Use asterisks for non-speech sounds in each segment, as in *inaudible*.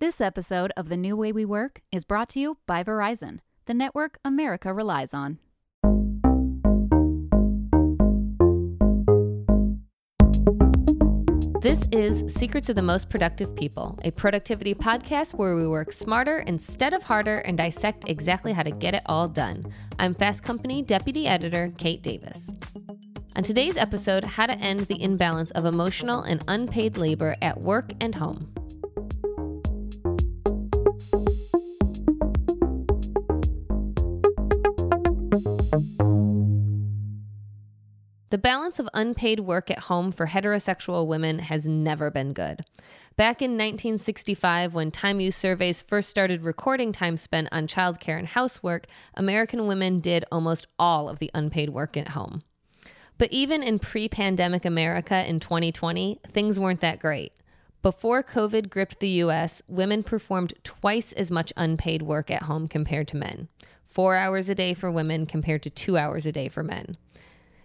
This episode of The New Way We Work is brought to you by Verizon, the network America relies on. This is Secrets of the Most Productive People, a productivity podcast where we work smarter instead of harder and dissect exactly how to get it all done. I'm Fast Company Deputy Editor Kate Davis. On today's episode, how to end the imbalance of emotional and unpaid labor at work and home. The balance of unpaid work at home for heterosexual women has never been good. Back in 1965, when Time Use surveys first started recording time spent on childcare and housework, American women did almost all of the unpaid work at home. But even in pre pandemic America in 2020, things weren't that great. Before COVID gripped the US, women performed twice as much unpaid work at home compared to men four hours a day for women compared to two hours a day for men.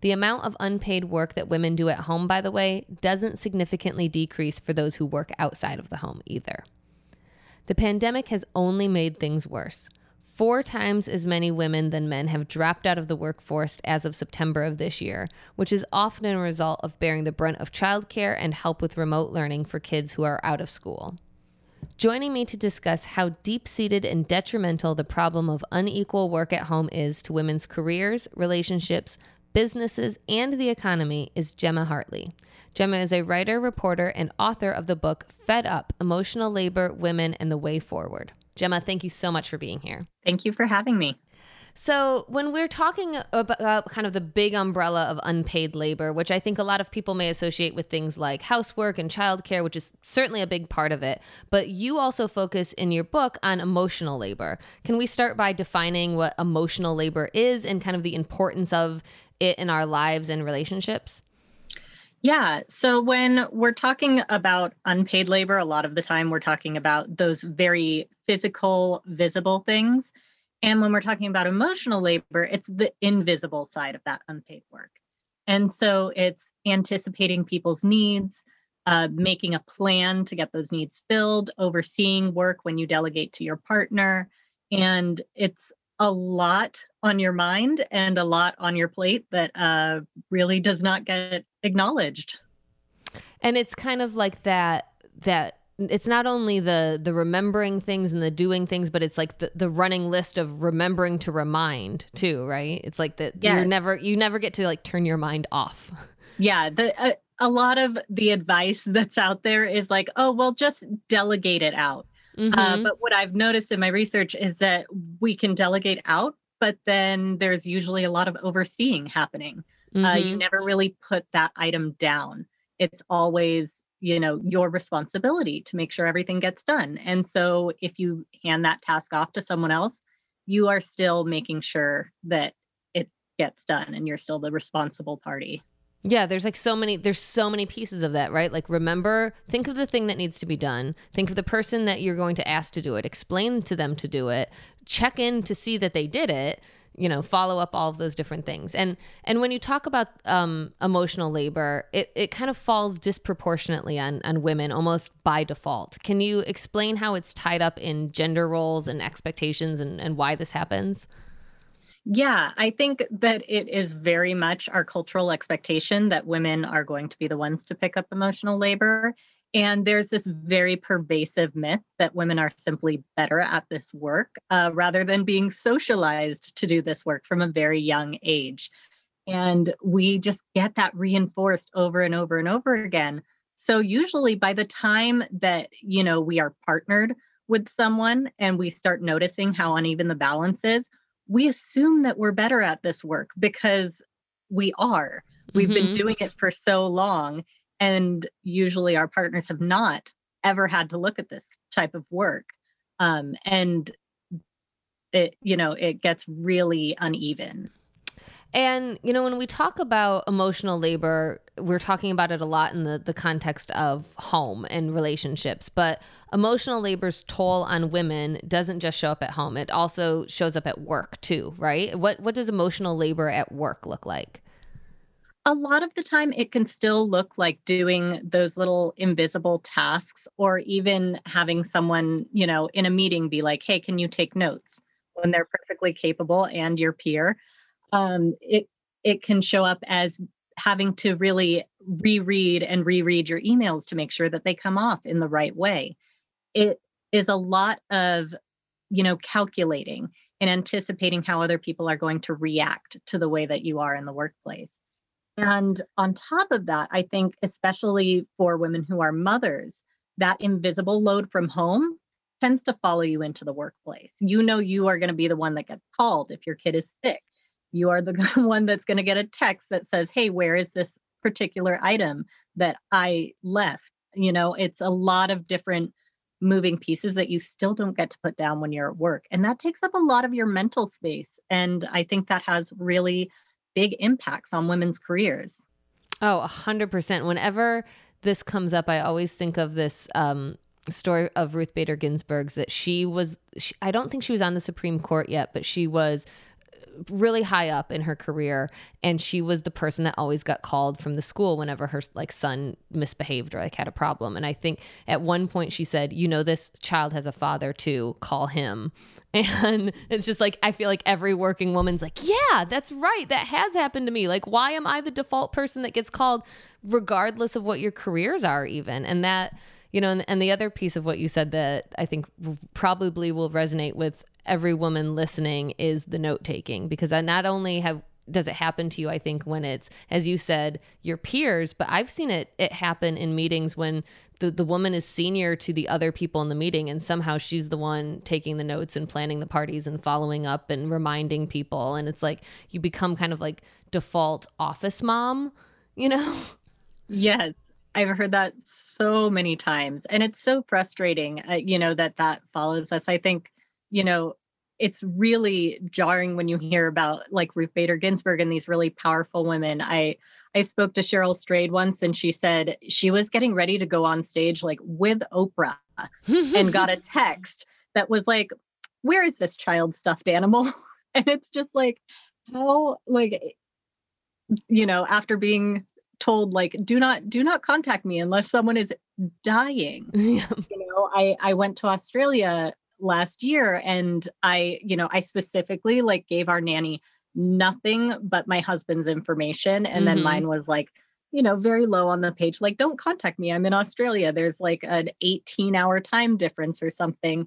The amount of unpaid work that women do at home, by the way, doesn't significantly decrease for those who work outside of the home either. The pandemic has only made things worse. Four times as many women than men have dropped out of the workforce as of September of this year, which is often a result of bearing the brunt of childcare and help with remote learning for kids who are out of school. Joining me to discuss how deep seated and detrimental the problem of unequal work at home is to women's careers, relationships, businesses, and the economy is Gemma Hartley. Gemma is a writer, reporter, and author of the book Fed Up Emotional Labor, Women, and the Way Forward. Gemma, thank you so much for being here. Thank you for having me. So, when we're talking about uh, kind of the big umbrella of unpaid labor, which I think a lot of people may associate with things like housework and childcare, which is certainly a big part of it, but you also focus in your book on emotional labor. Can we start by defining what emotional labor is and kind of the importance of it in our lives and relationships? Yeah. So when we're talking about unpaid labor, a lot of the time we're talking about those very physical, visible things. And when we're talking about emotional labor, it's the invisible side of that unpaid work. And so it's anticipating people's needs, uh, making a plan to get those needs filled, overseeing work when you delegate to your partner. And it's a lot on your mind and a lot on your plate that uh, really does not get acknowledged. And it's kind of like that that it's not only the the remembering things and the doing things but it's like the, the running list of remembering to remind too right it's like that yes. you're never you never get to like turn your mind off yeah the uh, a lot of the advice that's out there is like oh well just delegate it out uh, mm-hmm. uh, but what i've noticed in my research is that we can delegate out but then there's usually a lot of overseeing happening mm-hmm. uh, you mm-hmm. never really put that item down it's always you know your responsibility to make sure everything gets done and so if you hand that task off to someone else you are still making sure that it gets done and you're still the responsible party yeah, there's like so many there's so many pieces of that, right? Like remember, think of the thing that needs to be done. Think of the person that you're going to ask to do it. Explain to them to do it. Check in to see that they did it you know follow up all of those different things. And and when you talk about um, emotional labor it, it kind of falls disproportionately on on women almost by default. Can you explain how it's tied up in gender roles and expectations and, and why this happens? Yeah, I think that it is very much our cultural expectation that women are going to be the ones to pick up emotional labor. And there's this very pervasive myth that women are simply better at this work uh, rather than being socialized to do this work from a very young age. And we just get that reinforced over and over and over again. So usually by the time that, you know, we are partnered with someone and we start noticing how uneven the balance is, we assume that we're better at this work because we are. We've mm-hmm. been doing it for so long and usually our partners have not ever had to look at this type of work um, and it you know it gets really uneven. And you know when we talk about emotional labor we're talking about it a lot in the, the context of home and relationships but emotional labor's toll on women doesn't just show up at home it also shows up at work too right? What what does emotional labor at work look like a lot of the time it can still look like doing those little invisible tasks or even having someone you know in a meeting be like hey can you take notes? when they're perfectly capable and your peer. Um, it it can show up as having to really reread and reread your emails to make sure that they come off in the right way. It is a lot of you know calculating and anticipating how other people are going to react to the way that you are in the workplace and on top of that, I think, especially for women who are mothers, that invisible load from home tends to follow you into the workplace. You know, you are going to be the one that gets called if your kid is sick. You are the *laughs* one that's going to get a text that says, Hey, where is this particular item that I left? You know, it's a lot of different moving pieces that you still don't get to put down when you're at work. And that takes up a lot of your mental space. And I think that has really big impacts on women's careers. Oh, 100%. Whenever this comes up, I always think of this um, story of Ruth Bader Ginsburg's that she was, she, I don't think she was on the Supreme Court yet, but she was really high up in her career and she was the person that always got called from the school whenever her like son misbehaved or like had a problem and i think at one point she said you know this child has a father too call him *laughs* and it's just like, I feel like every working woman's like, yeah, that's right. That has happened to me. Like, why am I the default person that gets called, regardless of what your careers are, even? And that, you know, and, and the other piece of what you said that I think probably will resonate with every woman listening is the note taking, because I not only have does it happen to you i think when it's as you said your peers but i've seen it it happen in meetings when the, the woman is senior to the other people in the meeting and somehow she's the one taking the notes and planning the parties and following up and reminding people. And it's like you become kind of like default office mom you know? Yes. I've heard that so many times. And it's so frustrating uh, you know that that follows us. I think you know it's really jarring when you hear about like Ruth Bader Ginsburg and these really powerful women. I I spoke to Cheryl Strayed once and she said she was getting ready to go on stage like with Oprah *laughs* and got a text that was like, Where is this child stuffed animal? *laughs* and it's just like, how, like, eh, you know, after being told like do not do not contact me unless someone is dying *laughs* yeah. you know i i went to australia last year and i you know i specifically like gave our nanny nothing but my husband's information and mm-hmm. then mine was like you know very low on the page like don't contact me i'm in australia there's like an 18 hour time difference or something.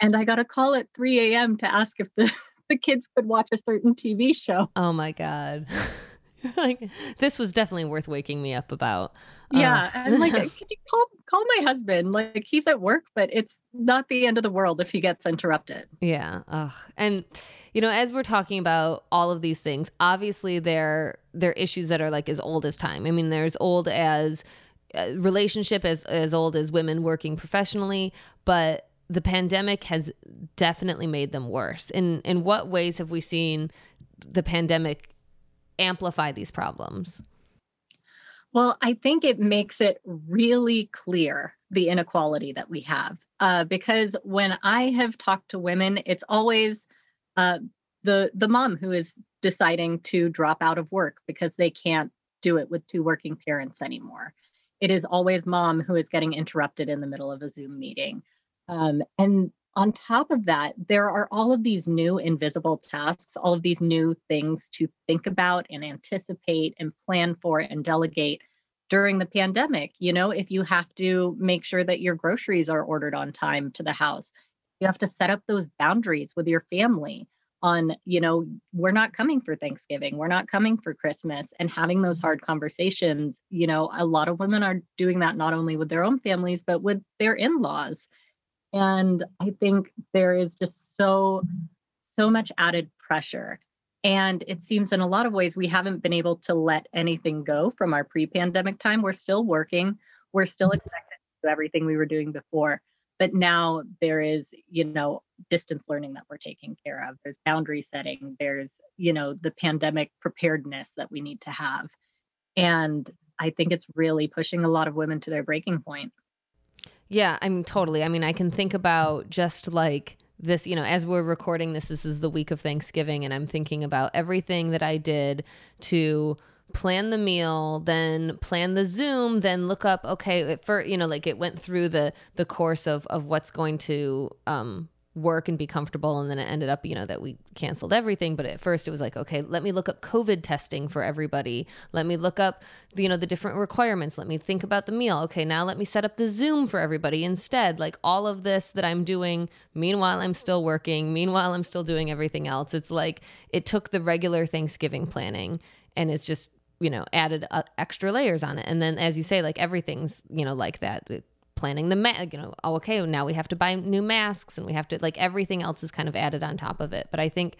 And i got a call at 3 a.m to ask if the *laughs* the kids could watch a certain tv show. Oh my god *laughs* *laughs* like this was definitely worth waking me up about. Yeah, uh, and like, *laughs* could you call call my husband? Like he's at work, but it's not the end of the world if he gets interrupted. Yeah, Ugh. and you know, as we're talking about all of these things, obviously there there are issues that are like as old as time. I mean, they're as old as uh, relationship as as old as women working professionally, but the pandemic has definitely made them worse. In in what ways have we seen the pandemic amplify these problems? Well, I think it makes it really clear the inequality that we have. Uh, because when I have talked to women, it's always uh, the the mom who is deciding to drop out of work because they can't do it with two working parents anymore. It is always mom who is getting interrupted in the middle of a Zoom meeting. Um, and on top of that, there are all of these new invisible tasks, all of these new things to think about and anticipate and plan for and delegate during the pandemic. You know, if you have to make sure that your groceries are ordered on time to the house, you have to set up those boundaries with your family on, you know, we're not coming for Thanksgiving, we're not coming for Christmas, and having those hard conversations. You know, a lot of women are doing that not only with their own families, but with their in laws and I think there is just so, so much added pressure. And it seems in a lot of ways we haven't been able to let anything go from our pre pandemic time. We're still working, we're still mm-hmm. expected to do everything we were doing before. But now there is, you know, distance learning that we're taking care of. There's boundary setting. There's, you know, the pandemic preparedness that we need to have. And I think it's really pushing a lot of women to their breaking point. Yeah, I mean, totally. I mean, I can think about just like this, you know, as we're recording this, this is the week of Thanksgiving, and I'm thinking about everything that I did to plan the meal, then plan the Zoom, then look up, okay, for, you know, like it went through the, the course of, of what's going to, um, work and be comfortable. And then it ended up you know that we canceled everything. But at first it was like okay let me look up covid testing for everybody. Let me look up the, you know the different requirements. Let me think about the meal. Okay now let me set up the zoom for everybody instead. Like all of this that i'm doing meanwhile i'm still working. Meanwhile i'm still doing everything else. It's like it took the regular thanksgiving planning and it's just you know added uh, extra layers on it. And then as you say like everything's you know like that planning the ma- you know oh okay now we have to buy new masks and we have to like everything else is kind of added on top of it. But i think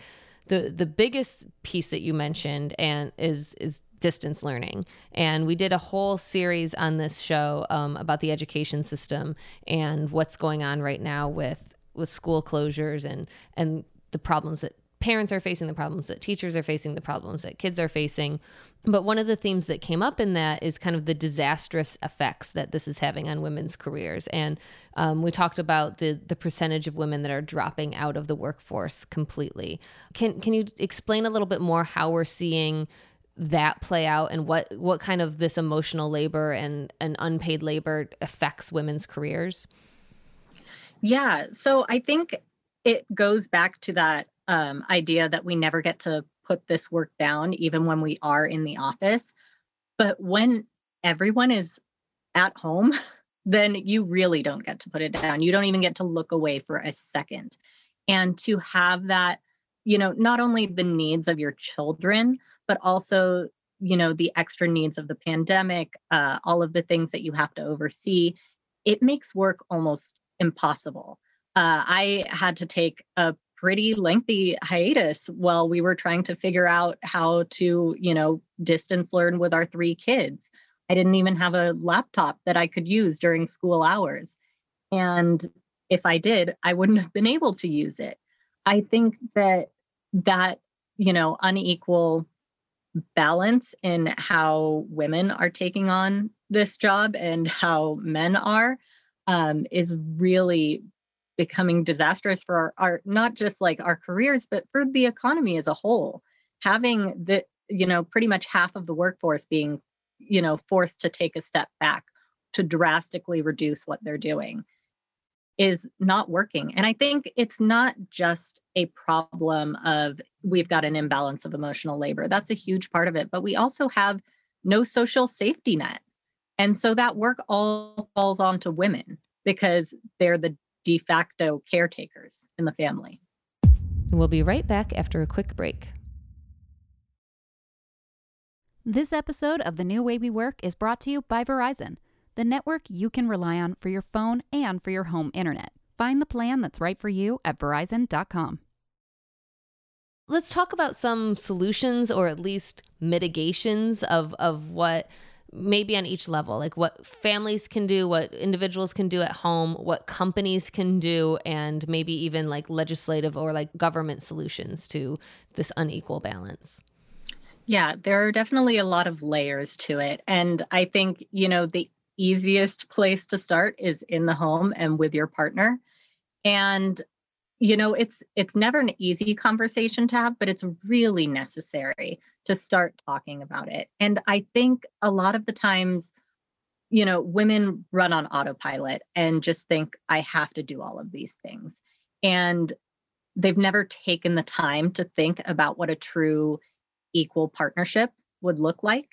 the the biggest piece that you mentioned and is is distance learning. And we did a whole series on this show um, about the education system and what's going on right now with with school closures and and the problems that parents are facing the problems that teachers are facing the problems that kids are facing but one of the themes that came up in that is kind of the disastrous effects that this is having on women's careers. And um, we talked about the the percentage of women that are dropping out of the workforce completely. Can can you explain a little bit more how we're seeing that play out and what what kind of this emotional labor and, and unpaid labor affects women's careers? Yeah, so I think it goes back to that um, idea that we never get to put this work down, even when we are in the office. But when everyone is at home, *laughs* then you really don't get to put it down. You don't even get to look away for a second. And to have that, you know, not only the needs of your children, but also, you know, the extra needs of the pandemic, uh, all of the things that you have to oversee, it makes work almost impossible. Uh, I had to take a pretty lengthy hiatus while we were trying to figure out how to, you know, distance learn with our three kids. I didn't even have a laptop that I could use during school hours. And if I did, I wouldn't have been able to use it. I think that that, you know, unequal balance in how women are taking on this job and how men are um, is really becoming disastrous for our, our not just like our careers but for the economy as a whole. Having the you know pretty much half of the workforce being you know forced to take a step back to drastically reduce what they're doing is not working. And i think it's not just a problem of we've got an imbalance of emotional labor. That's a huge part of it but we also have no social safety net. And so that work all falls onto women because they're the de facto caretakers in the family. And we'll be right back after a quick break. This episode of The New Way We Work is brought to you by Verizon, the network you can rely on for your phone and for your home internet. Find the plan that's right for you at verizon.com. Let's talk about some solutions or at least mitigations of, of what maybe on each level like what families can do what individuals can do at home what companies can do and maybe even like legislative or like government solutions to this unequal balance. Yeah there are definitely a lot of layers to it. And i think you know the easiest place to start is in the home and with your partner. And you know it's it's never an easy conversation to have but it's really necessary to start talking about it. And i think a lot of the times you know women run on autopilot and just think i have to do all of these things. And they've never taken the time to think about what a true equal partnership would look like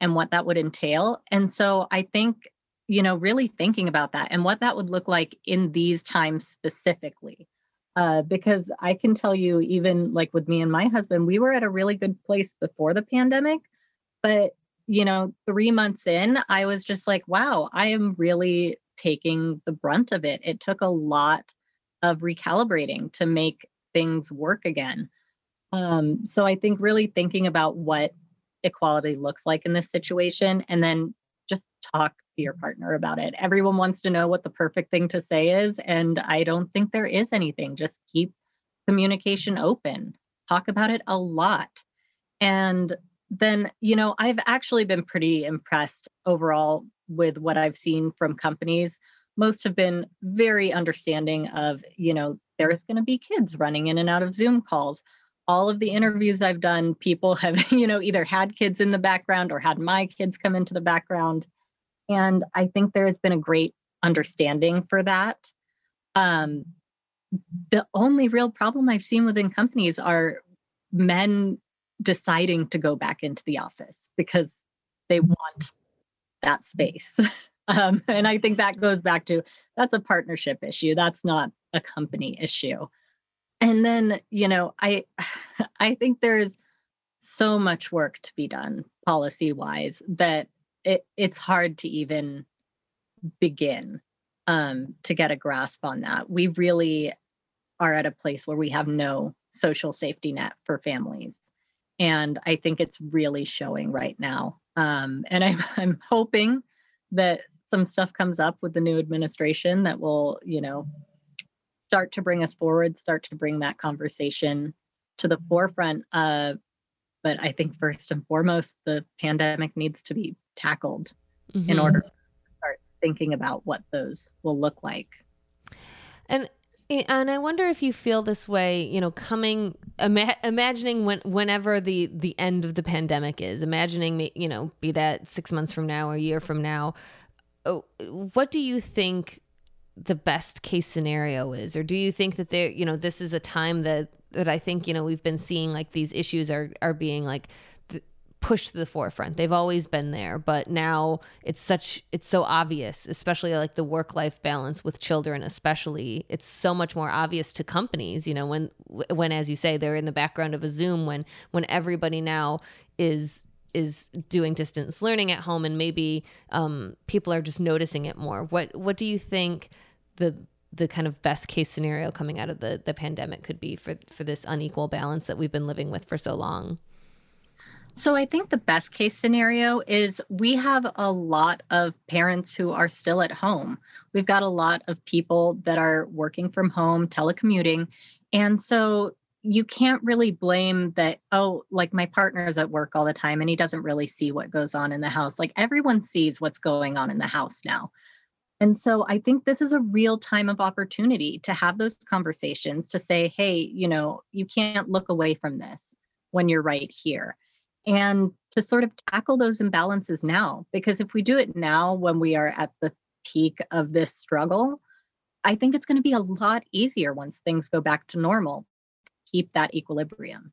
and what that would entail. And so i think you know really thinking about that and what that would look like in these times specifically uh, because I can tell you, even like with me and my husband, we were at a really good place before the pandemic. But, you know, three months in, I was just like, wow, I am really taking the brunt of it. It took a lot of recalibrating to make things work again. Um, so I think really thinking about what equality looks like in this situation and then just talk to your partner about it. Everyone wants to know what the perfect thing to say is. And I don't think there is anything. Just keep communication open, talk about it a lot. And then, you know, I've actually been pretty impressed overall with what I've seen from companies. Most have been very understanding of, you know, there's going to be kids running in and out of Zoom calls. All of the interviews I've done, people have, *laughs* you know, either had kids in the background or had my kids come into the background. And I think there has been a great understanding for that. Um, the only real problem I've seen within companies are men deciding to go back into the office because they want that space. *laughs* um, and I think that goes back to that's a partnership issue. That's not a company issue. And then, you know, I *sighs* I think there's so much work to be done policy wise that it, it's hard to even begin um, to get a grasp on that. We really are at a place where we have no social safety net for families. And I think it's really showing right now. Um, and I'm, *laughs* I'm hoping that some stuff comes up with the new administration that will, you know, start to bring us forward, start to bring that conversation to the forefront. Uh, but I think first and foremost, the pandemic needs to be tackled mm-hmm. in order to start thinking about what those will look like. And and I wonder if you feel this way, you know, coming ima- imagining when whenever the the end of the pandemic is, imagining you know, be that 6 months from now or a year from now, oh, what do you think the best case scenario is or do you think that there you know this is a time that that I think you know we've been seeing like these issues are are being like pushed to the forefront. They've always been there, but now it's such it's so obvious, especially like the work-life balance with children especially. It's so much more obvious to companies, you know, when when as you say they're in the background of a Zoom when when everybody now is is doing distance learning at home and maybe um, people are just noticing it more. What what do you think the the kind of best case scenario coming out of the the pandemic could be for for this unequal balance that we've been living with for so long? So I think the best case scenario is we have a lot of parents who are still at home. We've got a lot of people that are working from home, telecommuting. And so you can't really blame that, oh, like my partner is at work all the time and he doesn't really see what goes on in the house. Like everyone sees what's going on in the house now. And so I think this is a real time of opportunity to have those conversations to say, hey, you know, you can't look away from this when you're right here and to sort of tackle those imbalances now. Because if we do it now when we are at the peak of this struggle, I think it's going to be a lot easier once things go back to normal. To keep that equilibrium.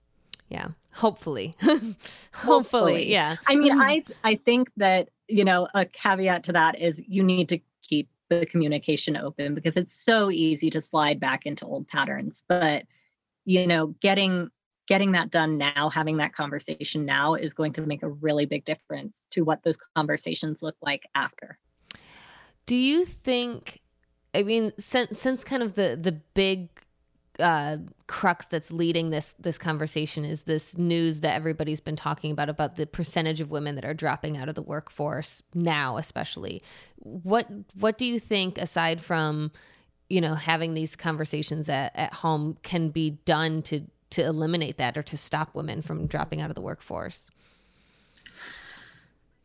Yeah, hopefully. *laughs* hopefully. hopefully. Yeah. I mean, mm. I I think that, you know, a caveat to that is you need to keep the communication open because it's so easy to slide back into old patterns, but you know, getting getting that done now, having that conversation now is going to make a really big difference to what those conversations look like after. Do you think I mean since since kind of the the big uh, crux that's leading this this conversation is this news that everybody's been talking about about the percentage of women that are dropping out of the workforce now especially what what do you think aside from you know having these conversations at, at home can be done to to eliminate that or to stop women from dropping out of the workforce?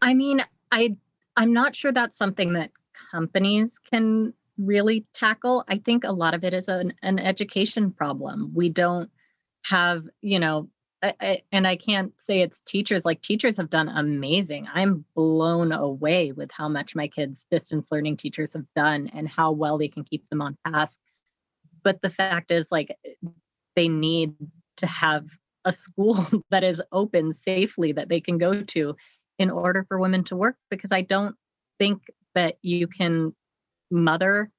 I mean, I I'm not sure that's something that companies can really tackle. I think a lot of it is an, an education problem. We don't have, you know, I, I, and I can't say it's teachers. Like teachers have done amazing. I'm blown away with how much my kids' distance learning teachers have done and how well they can keep them on task. But the fact is, like, they need to have a school *laughs* that is open safely that they can go to in order for women to work because I don't think that you can mother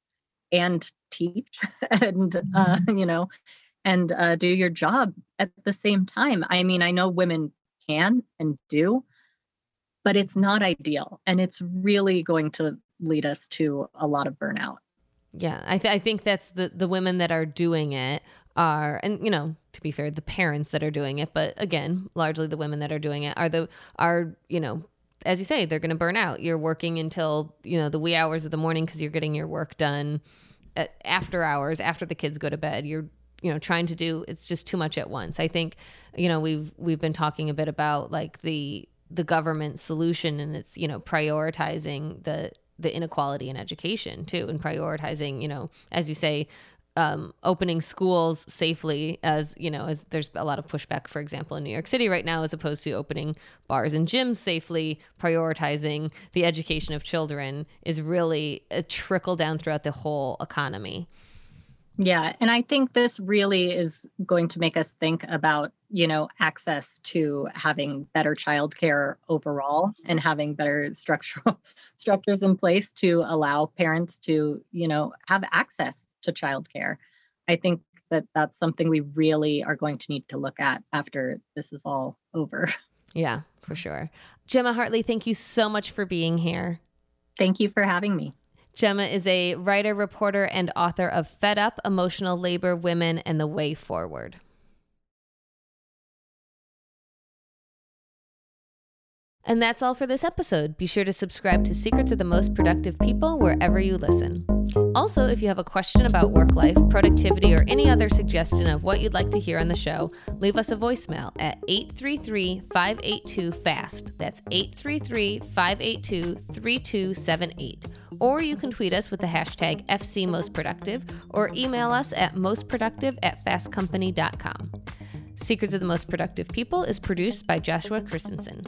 and teach *laughs* and uh, mm-hmm. you know and uh, do your job at the same time. I mean, I know women can and do, but it's not ideal, and it's really going to lead us to a lot of burnout. Yeah, I, th- I think that's the the women that are doing it are and you know to be fair the parents that are doing it but again largely the women that are doing it are the are you know as you say they're going to burn out. You're working until you know the wee hours of the morning because you're getting your work done at, after hours after the kids go to bed. You're you know trying to do it's just too much at once. I think you know we've we've been talking a bit about like the the government solution and it's you know prioritizing the the inequality in education too and prioritizing you know as you say um, opening schools safely as you know as there's a lot of pushback for example in new york city right now as opposed to opening bars and gyms safely prioritizing the education of children is really a trickle down throughout the whole economy. Yeah, and I think this really is going to make us think about, you know, access to having better childcare overall and having better *laughs* structural structures in place to allow parents to, you know, have access to childcare. I think that that's something we really are going to need to look at after this is all over. Yeah, for sure. Gemma Hartley, thank you so much for being here. Thank you for having me. Gemma is a writer, reporter, and author of Fed Up Emotional Labor, Women, and the Way Forward. And that's all for this episode. Be sure to subscribe to Secrets of the Most Productive People wherever you listen. Also, if you have a question about work life, productivity, or any other suggestion of what you'd like to hear on the show, leave us a voicemail at 833 582 FAST. That's 833 582 3278 or you can tweet us with the hashtag FCMostProductive or email us at mostproductive at fastcompany.com. Secrets of the Most Productive People is produced by Joshua Christensen.